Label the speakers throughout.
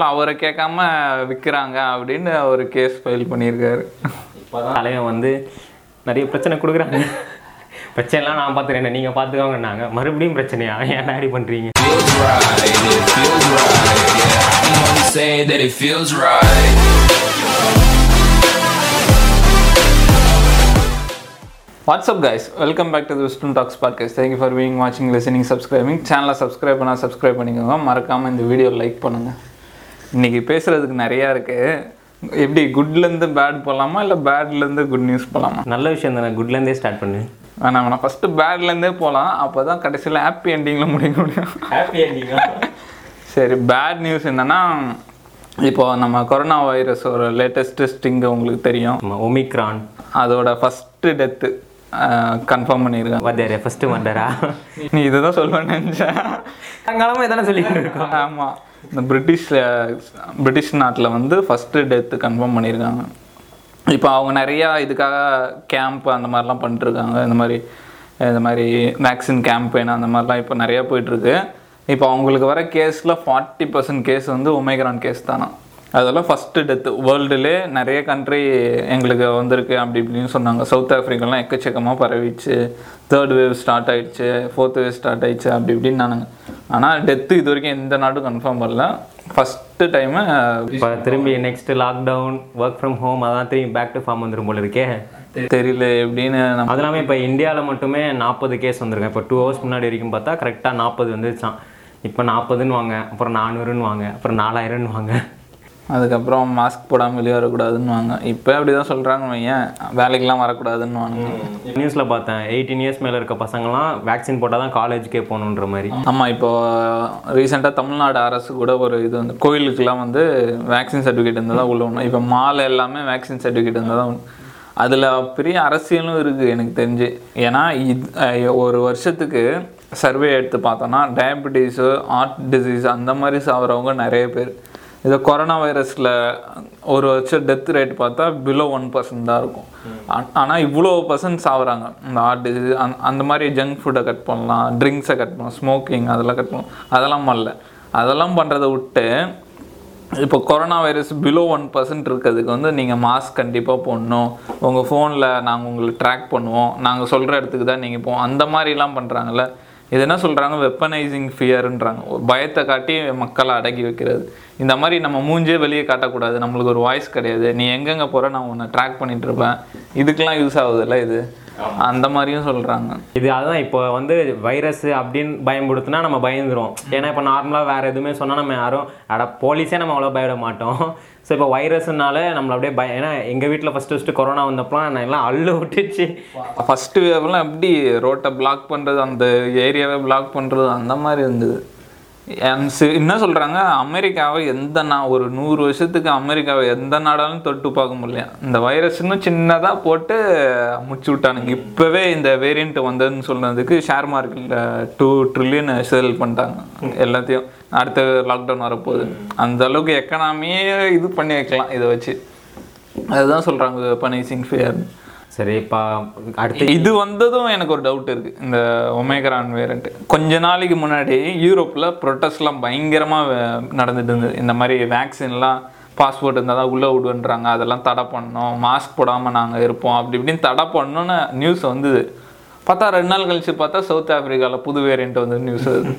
Speaker 1: அதனால அவரை கேட்காம விற்கிறாங்க அப்படின்னு ஒரு கேஸ் ஃபைல் பண்ணியிருக்காரு.
Speaker 2: இப்போதான் தலைவன் வந்து நிறைய பிரச்சனை கொடுக்குறாங்க. பிரச்சனைலாம் நான் பார்த்துக்கிறேன். நீங்கள் பார்த்துக்கோங்கன்னாங்க. மறுபடியும் பிரச்சனையா? ஏன் ஆடி பண்ணுறீங்க.
Speaker 3: It feels right. Say that it feels right.
Speaker 1: What's up guys welcome back to Wisden talks podcast thank you for being வாட்சிங் லிசனிங் சப்ஸ்கிரைபிங் சேனலை சப்ஸ்கிரைப் பண்ணால் சப்ஸ்கிரைப் பண்ணிக்கோங்க. மறக்காமல் இந்த வீடியோ லைக் பண்ணுங்கள் இன்றைக்கி பேசுகிறதுக்கு நிறையா இருக்குது எப்படி குட்லேருந்து பேட் போகலாமா இல்லை பேட்லேருந்து குட் நியூஸ் போகலாமா
Speaker 2: நல்ல விஷயம் தானே குட்லேருந்தே ஸ்டார்ட் பண்ணு.
Speaker 1: வேணாம் வேணாம் ஃபஸ்ட்டு பேட்லேருந்தே போகலாம் அப்போ தான் கடைசியில் ஹாப்பி எண்டிங்கில் முடிக்க முடியும்
Speaker 2: ஹாப்பி எண்டிங்கா
Speaker 1: சரி பேட் நியூஸ் என்னென்னா இப்போ நம்ம கொரோனா வைரஸோட லேட்டஸ்ட் ஸ்டிங் உங்களுக்கு தெரியும்.
Speaker 2: ஒமிக்ரான்
Speaker 1: அதோட ஃபஸ்ட்டு டெத்து கன்ஃபார்ம் பண்ணியிருக்காங்க
Speaker 2: வந்தாரு ஃபஸ்ட்டு வந்தாரா?
Speaker 1: நீ இதுதான் சொல்லுவேன்னு நினச்சேன்.
Speaker 2: காலமாக இதானே சொல்லிட்டு இருக்கோம்.
Speaker 1: ஆமாம் இந்த பிரிட்டிஷ் பிரிட்டிஷ் நாட்டில் வந்து ஃபஸ்ட்டு டெத்து கன்ஃபார்ம் பண்ணியிருக்காங்க இப்போ அவங்க நிறையா இதுக்காக கேம்ப் அந்த மாதிரிலாம் பண்ணிட்டுருக்காங்க. இந்த மாதிரி இந்த மாதிரி வேக்சின் கேம்பெயின் அந்த மாதிரிலாம் இப்போ நிறையா போயிட்டுருக்கு. இப்போ அவங்களுக்கு வர கேஸில் ஃபார்ட்டி பர்சன்ட் கேஸ் வந்து ஒமேக்ரான் கேஸ் தானா? அதெல்லாம் ஃபஸ்ட்டு டெத்து வேர்ல்டுலே நிறைய கண்ட்ரி எங்களுக்கு வந்திருக்கு அப்படி இப்படின்னு சொன்னாங்க. சவுத் ஆஃப்ரிக்காலாம் எக்கச்சக்கமாக பரவிச்சு தேர்ட் வேவ் ஸ்டார்ட் ஆயிடுச்சு. ஃபோர்த் வேவ் ஸ்டார்ட் ஆயிடுச்சு. அப்படி இப்படின்னு நானுங்க ஆனால் டெத்து இது வரைக்கும் எந்த நாடும் கன்ஃபார்ம் பண்ணல. ஃபஸ்ட்டு டைமு
Speaker 2: இப்போ திரும்பி next lockdown work from home அதான் திரும்பி பேக் டு ஃபார்ம் வந்துடும் போல இருக்கே.
Speaker 1: தெரியல எப்படின்னு
Speaker 2: அது இல்லாமல் இப்போ இந்தியாவில் மட்டுமே நாற்பது கேஸ் வந்திருக்கேன் இப்போ டூ ஹவர்ஸ் முன்னாடி வரைக்கும் பார்த்தா கரெக்டாக நாற்பது வந்துருச்சான் இப்போ நாற்பதுன்னு வாங்க அப்புறம் நானூறுன்னு வாங்க அப்புறம் நாலாயிரம்னு வாங்க.
Speaker 1: அதுக்கப்புறம் மாஸ்க் போடாமல் வெளியே வரக்கூடாதுன்னு வாங்க இப்போ அப்படி தான் சொல்கிறாங்க வையன் வேலைக்கெலாம் வரக்கூடாதுன்னு வாங்க
Speaker 2: நியூஸில் பார்த்தேன் எயிட்டீன் இயர்ஸ் மேலே இருக்க பசங்களாம் வேக்சின் போட்டால் தான் காலேஜுக்கே போகணுன்ற மாதிரி.
Speaker 1: ஆமாம் இப்போ ரீசெண்டாக தமிழ்நாடு அரசு கூட ஒரு இது வந்து கோயிலுக்கெல்லாம் வந்து வேக்சின் சர்டிஃபிகேட் இருந்தால் தான் உள்ள ஒன்று இப்போ மால் எல்லாமே வேக்சின் சர்டிஃபிகேட் இருந்தால் தான் அதில் பெரிய அரசியலும் இருக்குது எனக்கு தெரிஞ்சு. ஏன்னா இது ஒரு வருஷத்துக்கு சர்வே எடுத்து பார்த்தோன்னா டயபெட்டிஸு ஹார்ட் டிசீஸ் அந்த மாதிரி சாகிறவங்க நிறைய பேர். இதை கொரோனா வைரஸில் ஒரு வருஷம் டெத் ரேட் பார்த்தா பிலோ ஒன் பர்சன்ட் தான் இருக்கும். ஆனால் இவ்வளோ பர்சன்ட் சாகுறாங்க இந்த ஹார்ட் டிசீஸ் அந்த அந்த மாதிரி ஜங்க் ஃபுட்டை கட் பண்ணலாம் ட்ரிங்க்ஸை கட் பண்ணலாம் ஸ்மோக்கிங் அதெல்லாம் கட் பண்ணலாம். அதெல்லாம் பண்ணல. அதெல்லாம் பண்ணுறதை விட்டு இப்போ corona virus below one percent இருக்கிறதுக்கு வந்து நீங்கள் மாஸ்க் கண்டிப்பாக போடணும். உங்கள் ஃபோனில் நாங்கள் உங்களை ட்ராக் பண்ணுவோம். நாங்கள் சொல்கிற இடத்துக்கு தான் நீங்கள் போவோம். அந்த மாதிரிலாம் பண்ணுறாங்கல்ல இது என்ன சொல்கிறாங்க வெப்பனைசிங் ஃபியர்ன்றாங்க ஒரு பயத்தை காட்டி மக்களை அடக்கி வைக்கிறது. இந்த மாதிரி நம்ம மூஞ்சே வெளியே காட்டக்கூடாது. நம்மளுக்கு ஒரு வாய்ஸ் கிடையாது. நீ எங்கெங்கே போகிற நான் உன்னை ட்ராக் பண்ணிட்டு இருப்பேன். இதுக்கெல்லாம் யூஸ் ஆகுதுல்ல இது? அந்த மாதிரியும் சொல்கிறாங்க
Speaker 2: இது அதான் இப்போ வந்து வைரஸ் அப்படின்னு பயன்படுத்தினா நம்ம பயந்துரும் ஏன்னா இப்போ நார்மலாக வேறு எதுவுமே சொன்னால் நம்ம யாரும் அட போலீஸே நம்ம அவ்வளோ பயப்பட மாட்டோம். ஸோ இப்போ வைரஸ்னால நம்மள அப்படியே பய ஏன்னா எங்கள் வீட்டில் ஃபஸ்ட்டு ஃபஸ்ட்டு கொரோனா வந்தப்பலாம் நான் எல்லாம் அள்ளு விட்டுச்சு.
Speaker 1: ஃபஸ்ட்டு வேவ்லாம் எப்படி ரோட்டை பிளாக் பண்ணுறது அந்த ஏரியாவை பிளாக் பண்ணுறது அந்த மாதிரி இருந்தது. என்ன சொல்கிறாங்க அமெரிக்காவை எந்த நா ஒரு நூறு வருஷத்துக்கு அமெரிக்காவை எந்த நாடாலும் தொட்டு பார்க்க முடியல. இந்த வைரஸ்னு சின்னதாக போட்டு முடிச்சு விட்டானுங்க. இப்போவே இந்த வேரியண்ட் வந்ததுன்னு சொன்னதுக்கு ஷேர் மார்க்கெட்டில் டூ ட்ரில்லியன் செல் பண்ணிட்டாங்க. எல்லாத்தையும். அடுத்த லாக்டவுன் வரப்போகுது. அந்த அளவுக்கு எக்கனாமியே இது பண்ணி வைக்கலாம் இதை வச்சு. அதுதான் சொல்கிறாங்க வெப்பனைசிங் ஃபியர்னு
Speaker 2: சரி இப்போ அடுத்து
Speaker 1: இது வந்ததும் எனக்கு ஒரு டவுட் இருக்கு. இந்த ஒமேகரான் வேரண்ட் கொஞ்ச நாளைக்கு முன்னாடி யூரோப்பில் ப்ரொட்டஸ்ட்லாம் பயங்கரமாக நடந்துட்டு இருந்தது. இந்த மாதிரி வேக்சின்லாம் பாஸ்போர்ட் இருந்தால் தான் உள்ளே விடுன்றாங்க. அதெல்லாம் தடை பண்ணோம். மாஸ்க் போடாமல் நாங்கள் இருப்போம். அப்படி இப்படின்னு தடை பண்ணோன்னு நியூஸ் வந்தது. பார்த்தா ரெண்டு நாள் கழிச்சு பார்த்தா சவுத் ஆப்பிரிக்காவில் புது வேரியண்ட் வந்து நியூஸ் வருது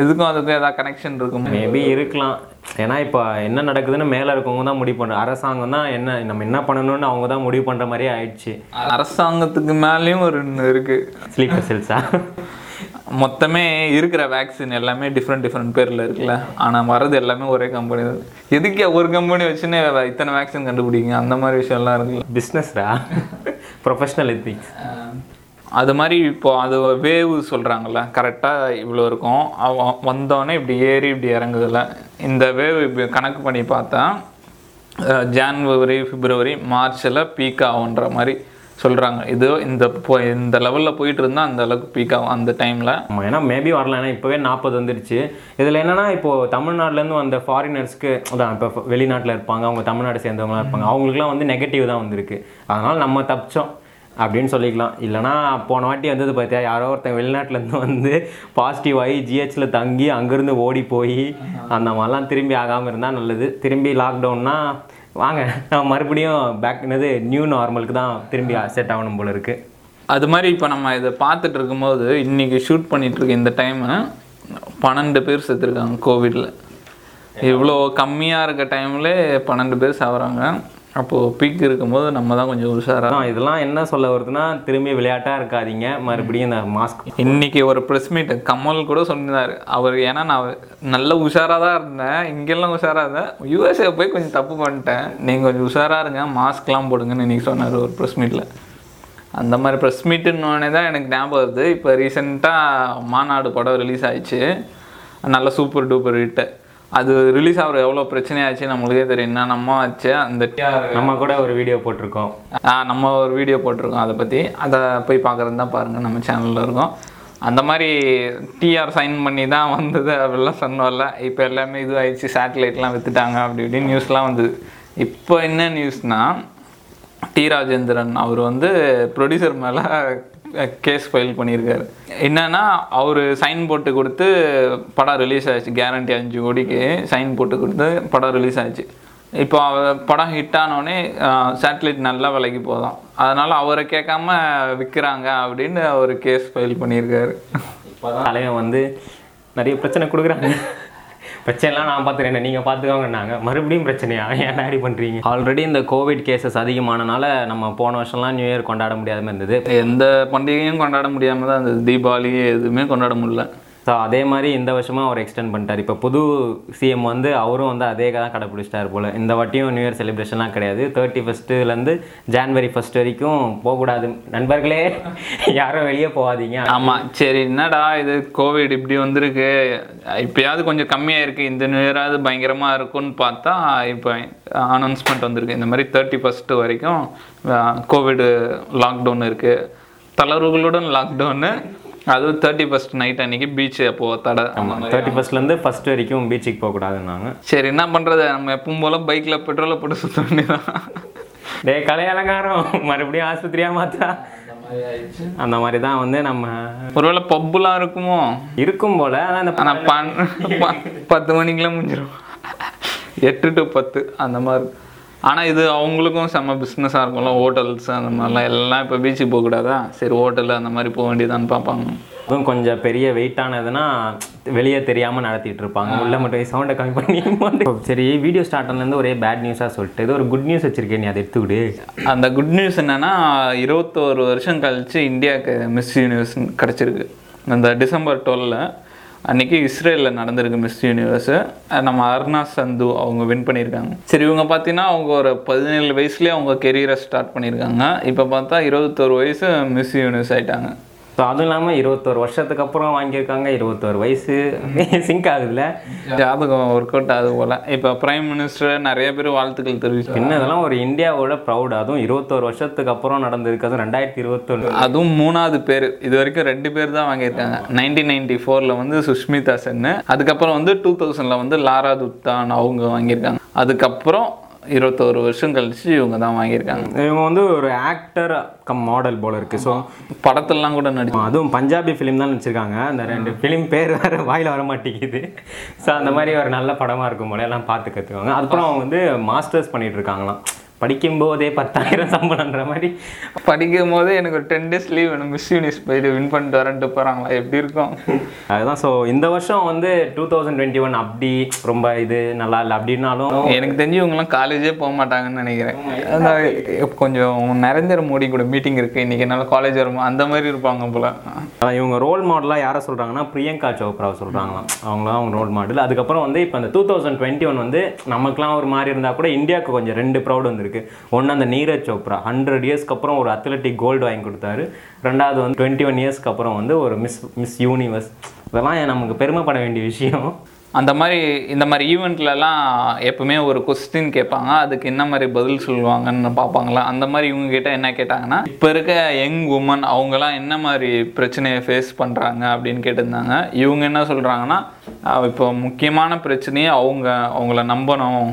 Speaker 1: எதுக்கும் அதுக்கும் ஏதாவது கனெக்ஷன் இருக்கும்?
Speaker 2: மேபி இருக்கலாம். ஏன்னா இப்போ என்ன நடக்குதுன்னு மேலே இருக்கவங்க தான் முடிவு பண்ணு அரசாங்கம் தான் என்ன நம்ம என்ன பண்ணணும்னு அவங்க தான் முடிவு பண்ணுற மாதிரியே ஆயிடுச்சு.
Speaker 1: அரசாங்கத்துக்கு மேலேயும் ஒரு ஒன்று இருக்குது
Speaker 2: ஸ்லீப்பர் செல்ஸா
Speaker 1: மொத்தமே இருக்கிற வேக்சின் எல்லாமே டிஃப்ரெண்ட் டிஃப்ரெண்ட் பேரில் இருக்குல்ல. ஆனால் வரது எல்லாமே ஒரே கம்பெனி தான். எதுக்கு ஒரு கம்பெனி வச்சுன்னு இத்தனை வேக்சின் கண்டுபிடிங்க அந்த மாதிரி விஷயம்லாம் இருக்குல்ல.
Speaker 2: பிஸ்னஸ்ரா ப்ரொஃபஷனல் எத்திக்ஸ்
Speaker 1: அது மாதிரி இப்போ அது வேவ் சொல்கிறாங்கல்ல கரெக்டாக இவ்வளோ இருக்கும். வந்தோடனே இப்படி ஏறி இப்படி இறங்குதுல்ல. இந்த வேவ் இப்படி கணக்கு பண்ணி பார்த்தா ஜான்வரி பிப்ரவரி மார்ச்சில் பீக் ஆகுன்ற மாதிரி சொல்கிறாங்க இது இந்த இப்போ இந்த லெவலில் போயிட்டு இருந்தால் அந்த அளவுக்கு பீக் ஆகும் அந்த டைமில்
Speaker 2: ஆமாம் ஏன்னா மேபி வரல ஏன்னா இப்போவே நாற்பது வந்துருச்சு. இதில் என்னன்னா இப்போது தமிழ்நாட்டிலேருந்து வந்த ஃபாரினர்ஸ்க்கு அதான் இப்போ வெளிநாட்டில் இருப்பாங்க அவங்க தமிழ்நாடு சேர்ந்தவங்களாம் இருப்பாங்க அவங்களுக்குலாம் வந்து நெகட்டிவ் தான் வந்திருக்கு. அதனால் நம்ம தப்பிச்சோம். அப்படின்னு சொல்லிக்கலாம். இல்லைனா போன வாட்டி வந்தது பார்த்தியா யாரோ ஒருத்தன் வெளிநாட்டிலேருந்து வந்து பாசிட்டிவ் ஆகி ஜிஹெச்சில் தங்கி அங்கேருந்து ஓடி போய் அந்த மாதிரிலாம் திரும்பி ஆகாமல் இருந்தால் நல்லது. திரும்பி லாக்டவுன்னா வாங்க நம்ம மறுபடியும் பேக் என்னது நியூ நார்மலுக்கு தான் திரும்பி செட் ஆகணும் போல இருக்குது
Speaker 1: அது மாதிரி இப்போ நம்ம இதை பார்த்துட்டு இருக்கும்போது இன்னைக்கு ஷூட் பண்ணிட்டு இருக்க இந்த டைமு பன்னெண்டு பேர் செத்துருக்காங்க கோவிடில் இவ்வளோ கம்மியாக இருக்க டைமில் பன்னெண்டு பேர் சாகுறாங்க அப்போது பீக் இருக்கும்போது நம்ம தான் கொஞ்சம் உஷாராக
Speaker 2: இதெல்லாம் என்ன சொல்ல வருதுன்னா திரும்பி விளையாட்டாக இருக்காதீங்க. மறுபடியும் இந்த மாஸ்க்
Speaker 1: இன்னைக்கு ஒரு ப்ரெஸ் மீட் கமல் கூட சொன்னார் அவர் ஏன்னா நான் நல்ல உஷாராக தான் இருந்தேன். இங்கெல்லாம் உஷாராக இருந்தேன் யூஎஸ்ஏ போய் கொஞ்சம் தப்பு பண்ணிட்டேன். நீங்கள் கொஞ்சம் உஷாராக இருங்க. மாஸ்க்லாம் போடுங்கன்னு இன்னைக்கு சொன்னார் ஒரு ப்ரெஸ் மீட்டில் அந்த மாதிரி ப்ரெஸ் மீட்டுன்னொடனே தான் எனக்கு ஞாபகம் வருது. இப்போ ரீசெண்டாக மாநாடு படம் ரிலீஸ் ஆயிடுச்சு. நல்ல சூப்பர் டூப்பர் ஹிட்டு அது ரிலீஸ் ஆகிற எவ்வளோ பிரச்சனையாச்சு நம்மளுக்கே தெரியும். என்ன நம்ம ஆச்சு அந்த
Speaker 2: நம்ம கூட ஒரு வீடியோ போட்டிருக்கோம்.
Speaker 1: நம்ம ஒரு வீடியோ போட்டிருக்கோம் அதை பற்றி அதை போய் பார்க்குறது தான் பாருங்கள் நம்ம சேனலில் இருக்கோம். அந்த மாதிரி டிஆர் சைன் பண்ணி தான் வந்தது அப்படிலாம் சொன்னோம்ல. இப்போ எல்லாமே இது ஆயிடுச்சு சேட்டலைட்லாம் விற்றுட்டாங்க அப்படி இப்படின்னு நியூஸ்லாம் வந்தது. இப்போ என்ன நியூஸ்னால் டி ராஜேந்திரன் அவர் வந்து ப்ரொடியூசர் மேலே கேஸ் ஃபைல் பண்ணியிருக்காரு. என்னன்னா அவர் சைன் போட்டு கொடுத்து படம் ரிலீஸ் ஆச்சு. கேரண்டி அஞ்சு கோடிக்கு சைன் போட்டு கொடுத்து படம் ரிலீஸ் ஆச்சு. இப்போ அவர் படம் ஹிட் ஆனோடனே சேட்டலைட் நல்லா விலைக்கு போதும். அதனால் அவரை கேட்காம விற்கிறாங்க அப்படின்னு அவர் கேஸ் ஃபைல் பண்ணியிருக்காரு.
Speaker 2: தலைவன் வந்து நிறைய பிரச்சனை கொடுக்குறாங்க. பிரச்சனைலாம் நான் பார்த்துக்கிறேன். நீங்கள் பார்த்துக்கோங்கன்னாங்க. மறுபடியும் பிரச்சனையா? ஏன் இப்படி பண்ணுறீங்க ஆல்ரெடி இந்த கோவிட் கேசஸ் அதிகமானனால நம்ம போன வருஷம்லாம் நியூ இயர் கொண்டாட முடியாமல் இருந்தது.
Speaker 1: எந்த பண்டிகையும் கொண்டாட முடியாமல் தான் இருந்தது. தீபாவளி எதுவுமே கொண்டாட முடியல.
Speaker 2: ஸோ அதே மாதிரி இந்த வருஷமும் அவர் எக்ஸ்டெண்ட் பண்ணிட்டார். இப்போ புது சிஎம் வந்து அவரும் வந்து அதே தான் கடைப்பிடிச்சிட்டார் போல். இந்த வாட்டியும் நியூ இயர் செலிப்ரேஷன்லாம் கிடையாது. தேர்ட்டி ஃபஸ்ட்டுலேருந்து ஜான்வரி ஃபஸ்ட் வரைக்கும் போகக்கூடாது. நண்பர்களே யாரும் வெளியே போகாதீங்க.
Speaker 1: ஆமாம் சரி என்னடா இது? கோவிட் இப்படி வந்திருக்கு. இப்பயாவது கொஞ்சம் கம்மியாக இருக்குது இந்த நியூ இயராவது பயங்கரமாக இருக்கும்னு பார்த்தா இப்போ அனௌன்ஸ்மெண்ட் வந்திருக்கு. இந்த மாதிரி தேர்ட்டி ஃபஸ்ட்டு வரைக்கும் கோவிடு லாக்டவுன் இருக்குது தளர்வுகளுடன் லாக்டவுனு அதுவும் தேர்ட்டி ஃபஸ்ட் நைட் அன்னைக்கு பீச் அப்போ தடை
Speaker 2: தேர்ட்டி ஃபஸ்ட்லேருந்து ஃபஸ்ட் வரைக்கும் பீச்சுக்கு போகக்கூடாதுன்னாங்க
Speaker 1: சரி என்ன பண்ணுறது நம்ம எப்பவும் போல் பைக்கில் பெட்ரோலை போட்டு சுற்ற வேண்டியதான்
Speaker 2: டே கலை அலங்காரம் மறுபடியும் ஆஸ்பத்திரியாக மாற்றா அந்த மாதிரி தான் வந்து நம்ம
Speaker 1: ஒருவேளை பப்புலாம் இருக்குமோ?
Speaker 2: இருக்கும் போல் ஆனால்
Speaker 1: பத்து மணிக்கெலாம் முடிஞ்சிடும் எட்டு டு பத்து அந்த மாதிரி. ஆனால் இது அவங்களுக்கும் செம்ம பிஸ்னஸாக இருக்கும்ல ஹோட்டல்ஸ் அந்த மாதிரிலாம். எல்லாம் இப்போ பீச்சுக்கு போகக்கூடாதா சரி ஹோட்டல் அந்த மாதிரி போக வேண்டியதான்னு பார்ப்பாங்க.
Speaker 2: அதுவும் கொஞ்சம் பெரிய வெயிட்டானதுன்னா வெளியே தெரியாமல் நடத்திட்டு இருப்பாங்க. உள்ள மட்டும் சவுண்டை கம்மி பண்ணி. சரி வீடியோ ஸ்டார்ட் ஆனதுலேருந்து ஒரே பேட் நியூஸாக சொல்லிட்டு ஏதோ ஒரு குட் நியூஸ் வச்சிருக்கேன் நீ அதை எடுத்துக்கிடு
Speaker 1: அந்த குட் நியூஸ் என்னன்னா இருபத்தோரு வருஷம் கழிச்சு இந்தியாவுக்கு மிஸ் யூனிவர்ஸ் கிடச்சிருக்கு. அந்த டிசம்பர் டுவெல்ல அன்னைக்கு இஸ்ரேலில் நடந்திருக்கு மிஸ் யூனிவர்ஸு நம்ம அர்ணா சந்து அவங்க வின் பண்ணியிருக்காங்க. சரி இவங்க பார்த்தீங்கன்னா அவங்க ஒரு பதினேழு வயசுலேயே அவங்க கெரியரை ஸ்டார்ட் பண்ணியிருக்காங்க. இப்போ பார்த்தா இருபத்தோரு வயசு மிஸ் யூனிவர்ஸ் ஆயிட்டாங்க.
Speaker 2: ஸோ அதுவும் இல்லாமல் இருபத்தோரு வருஷத்துக்கு அப்புறம் வாங்கியிருக்காங்க. இருபத்தோரு வயசு சிங்க் ஆகுதுல்ல?
Speaker 1: ஜாதகம் ஒர்க் அவுட் ஆகுது போல். இப்போ பிரைம் மினிஸ்டர் நிறைய பேர் வாழ்த்துக்கள் தெரிவிச்சு
Speaker 2: என்ன இதெல்லாம் ஒரு இந்தியாவோட ப்ரௌட் அதுவும் இருபத்தோரு வருஷத்துக்கு அப்புறம் நடந்திருக்கு. அதுவும் ரெண்டாயிரத்தி இருபத்தொன்று
Speaker 1: அதுவும் மூணாவது பேர். இது வரைக்கும் ரெண்டு பேர் தான் வாங்கியிருக்காங்க. நைன்டீன் நைன்டி ஃபோரில் வந்து சுஷ்மிதா சென்னு. அதுக்கப்புறம் வந்து டூ தௌசண்டில் வந்து லாரா துத்தான் அவங்க வாங்கியிருக்காங்க. அதுக்கப்புறம் இருபத்தோரு வருஷம் கழிச்சு இவங்க தான் வாங்கியிருக்காங்க.
Speaker 2: இவங்க வந்து ஒரு ஆக்டர் கம் மாடல் போல இருக்கு. ஸோ
Speaker 1: படத்துலலாம் கூட நடிச்சு
Speaker 2: அதுவும் பஞ்சாபி ஃபிலிம் தான் நடிச்சிருக்காங்க. அந்த ரெண்டு ஃபிலிம் பேர் வேறு வாயில் வர மாட்டேங்குது. ஸோ அந்த மாதிரி ஒரு நல்ல படமாக இருக்கும் போல எல்லாம் பார்த்து கற்றுக்குவாங்க அதுக்கப்புறம் அவங்க வந்து மாஸ்டர்ஸ் பண்ணிட்டு இருக்காங்களாம். படிக்கும்போதே பத்தாயிரம் சம்பளம்ன்ற மாதிரி.
Speaker 1: படிக்கும் போதே எனக்கு ஒரு டென் டேஸ் லீவ் வேணும். மிஸ் யூனிஸ் போயிட்டு வின் பண்ணிட்டு வரேன்ட்டு போகிறாங்களா எப்படி இருக்கும்?
Speaker 2: அதுதான் ஸோ இந்த வருஷம் வந்து டூ தௌசண்ட் டுவெண்ட்டி ஒன் அப்படி ரொம்ப இது நல்லா இல்லை. அப்படின்னாலும்
Speaker 1: எனக்கு தெரிஞ்சு இவங்கெல்லாம் காலேஜே போக மாட்டாங்கன்னு நினைக்கிறேன். கொஞ்சம் நரேந்திர மோடி கூட மீட்டிங் இருக்குது இன்றைக்கி என்னால் காலேஜ் வருமா அந்த மாதிரி இருப்பாங்க போல்.
Speaker 2: இவங்க ரோல் மாடலாக யாரை சொல்கிறாங்கன்னா பிரியங்கா சோப்ராவை சொல்கிறாங்களாம் அவங்களாம் அவங்க ரோல் மாடல் அதுக்கப்புறம் வந்து இப்போ இந்த டூ தௌசண்ட் டுவெண்ட்டி ஒன் வந்து நமக்குலாம் ஒரு மாதிரி இருந்தால் கூட இந்தியாவுக்கு கொஞ்சம் ரெண்டு ப்ரௌட் வந்திருக்கு. ஒன்று அந்த நீரஜ் சோப்ரா. ஹண்ட்ரட் இயர்ஸ்க்கு அப்புறம் ஒரு அத்லெட்டிக் கோல்டு வாங்கி கொடுத்தாரு. ரெண்டாவது வந்து டுவெண்ட்டி ஒன் இயர்ஸ்க்கு அப்புறம் வந்து ஒரு மிஸ் மிஸ் யூனிவர்ஸ் இதெல்லாம் நமக்கு பெருமைப்பட வேண்டிய விஷயம்?
Speaker 1: அந்த மாதிரி இந்த மாதிரி ஈவெண்ட்லலாம் எப்பவுமே ஒரு கொஸ்டின் கேட்பாங்க. அதுக்கு என்ன மாதிரி பதில் சொல்லுவாங்கன்னு பார்ப்பாங்களா? அந்த மாதிரி இவங்க கிட்ட என்ன கேட்டாங்கன்னா இப்போ இருக்க யங் உமன் அவங்கலாம் என்ன மாதிரி பிரச்சனையை ஃபேஸ் பண்ணுறாங்க அப்படின்னு கேட்டிருந்தாங்க. இவங்க என்ன சொல்கிறாங்கன்னா இப்போ முக்கியமான பிரச்சனையே அவங்க அவங்கள நம்பணும்.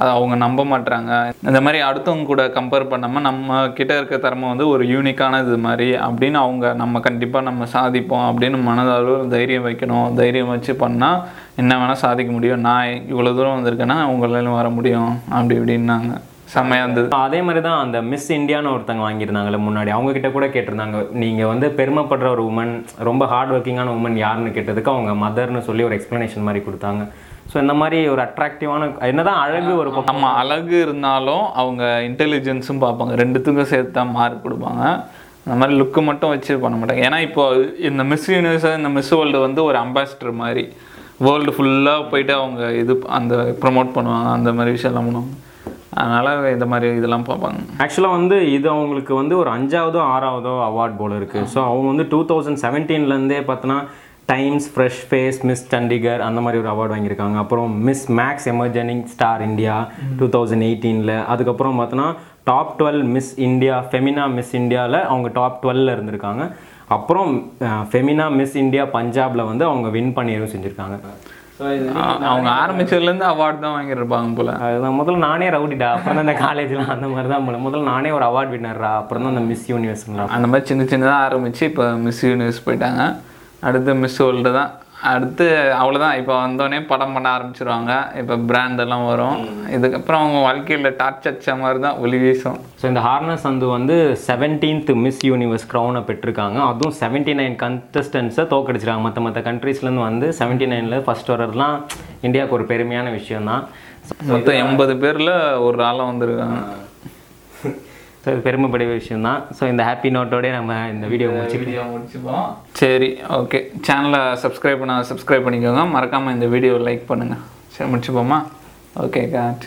Speaker 1: அதை அவங்க நம்ப மாட்டுறாங்க இந்த மாதிரி அடுத்தவங்க கூட கம்பேர் பண்ணாமல் நம்ம கிட்ட இருக்க திறமை வந்து ஒரு யூனிக்கான இது மாதிரி அப்படின்னு அவங்க நம்ம கண்டிப்பாக நம்ம சாதிப்போம் அப்படின்னு மனதளவு தைரியம் வைக்கணும். தைரியம் வச்சு பண்ணால் என்ன வேணால் சாதிக்க முடியும். நான் இவ்வளோ தூரம் வந்திருக்கேன்னா உங்களாலும் வர முடியும். அப்படி இப்படின்னாங்க. செம்மையாக இருந்தது.
Speaker 2: அதே மாதிரி தான் அந்த மிஸ் இந்தியான்னு ஒருத்தங்க வாங்கியிருந்தாங்கல்ல முன்னாடி. அவங்க கிட்ட கூட கேட்டிருந்தாங்க. நீங்கள் வந்து பெருமைப்படுற ஒரு உமன் ரொம்ப ஹார்ட் ஒர்க்கிங்கான உமன் யாருன்னு கேட்டதுக்கு அவங்க மதர்னு சொல்லி ஒரு எக்ஸ்ப்ளனேஷன் மாதிரி கொடுத்தாங்க. ஸோ இந்த மாதிரி ஒரு அட்ராக்டிவான என்னதான் அழகு ஒரு பக்கம்.
Speaker 1: நம்ம அழகு இருந்தாலும் அவங்க இன்டெலிஜென்ஸும் பார்ப்பாங்க. ரெண்டுத்துக்கும் சேர்த்து தான் மார்க் கொடுப்பாங்க. அந்த மாதிரி லுக்கு மட்டும் வச்சு பண்ண மாட்டாங்க. ஏன்னா இப்போ இந்த மிஸ் யூனிவர்ஸ் இந்த மிஸ் வேர்ல்டு வந்து ஒரு அம்பாசிடர் மாதிரி. வேர்ல்டு ஃபுல்லாக போயிட்டு அவங்க இது அந்த ப்ரொமோட் பண்ணுவாங்க. அந்த மாதிரி விஷயம்லாம் பண்ணுவாங்க. அதனால் இந்த மாதிரி இதெல்லாம் பார்ப்பாங்க.
Speaker 2: ஆக்சுவலாக வந்து இது அவங்களுக்கு வந்து ஒரு அஞ்சாவதோ ஆறாவதோ அவார்ட் போல இருக்குது ஸோ அவங்க வந்து டூ தௌசண்ட் செவன்டீன்லேருந்தே பார்த்தோன்னா Times Fresh Face Miss Chandigarh அந்த மாதிரி ஒரு அவார்டு வாங்கியிருக்காங்க. அப்புறம் Miss Max Emerging Star India two thousand எயிட்டீனில் அதுக்கப்புறம் பார்த்தோன்னா top twelve Miss India Femina Miss இந்தியாவில் அவங்க டாப் டுவெல்ல இருந்திருக்காங்க. அப்புறம் ஃபெமினா மிஸ் இந்தியா பஞ்சாபில் வந்து அவங்க வின் பண்ணியும் செஞ்சுருக்காங்க. ஸோ இது
Speaker 1: அவங்க ஆரம்பிச்சதுலேருந்து அவார்டு தான் வாங்கியிருப்பாங்க போல்.
Speaker 2: அதுதான். முதல்ல நானே ரவுடிடா. அப்புறம் தான் இந்த காலேஜ்லாம் அந்த மாதிரி தான் போல. முதல்ல நானே ஒரு அவார்ட் வின்னர்ரா அப்புறம் தான் அந்த மிஸ் யூனிவர்ஸ்லாம்
Speaker 1: அந்த மாதிரி சின்ன சின்னதாக ஆரம்பித்து இப்போ மிஸ் யூனிவர்ஸ் போயிட்டாங்க. அடுத்து மிஸ் வேர்ல்டு தான். அடுத்து அவ்வளோதான் இப்போ வந்தோடனே படம் பண்ண ஆரம்பிச்சிருவாங்க. இப்போ பிராண்ட் எல்லாம் வரும். இதுக்கப்புறம் அவங்க வாழ்க்கையில் டார்ச் அடிச்ச மாதிரி தான் ஒளி வீசும்.
Speaker 2: ஸோ இந்த ஹார்னஸ் சந்து வந்து செவன்டீன்த் மிஸ் யூனிவர்ஸ் க்ரௌனை பெற்றிருக்காங்க. அதுவும் செவன்ட்டி நைன் கண்டஸ்டன்ஸை தோக்கடிச்சிருக்காங்க மற்ற மற்ற கண்ட்ரீஸ்லேருந்து வந்து செவன்ட்டி நைனில் ஃபஸ்ட் வர்றதுலாம் இந்தியாவுக்கு ஒரு பெருமையான விஷயம்தான்.
Speaker 1: மொத்தம் எண்பது பேரில் ஒரு ஆளாக வந்திருக்காங்க.
Speaker 2: ஸோ இது பெருமைப்படைய விஷயம்தான். ஸோ இந்த ஹாப்பி நோட்டோடய நம்ம இந்த வீடியோ முடிச்சு
Speaker 1: வீடியோ முடிச்சுப்போம். சரி ஓகே சேனலை சப்ஸ்கிரைப் பண்ண சப்ஸ்கிரைப் பண்ணிக்கோங்க. மறக்காமல் இந்த வீடியோ லைக் பண்ணுங்கள் சரி முடிச்சுப்போமா? Okay God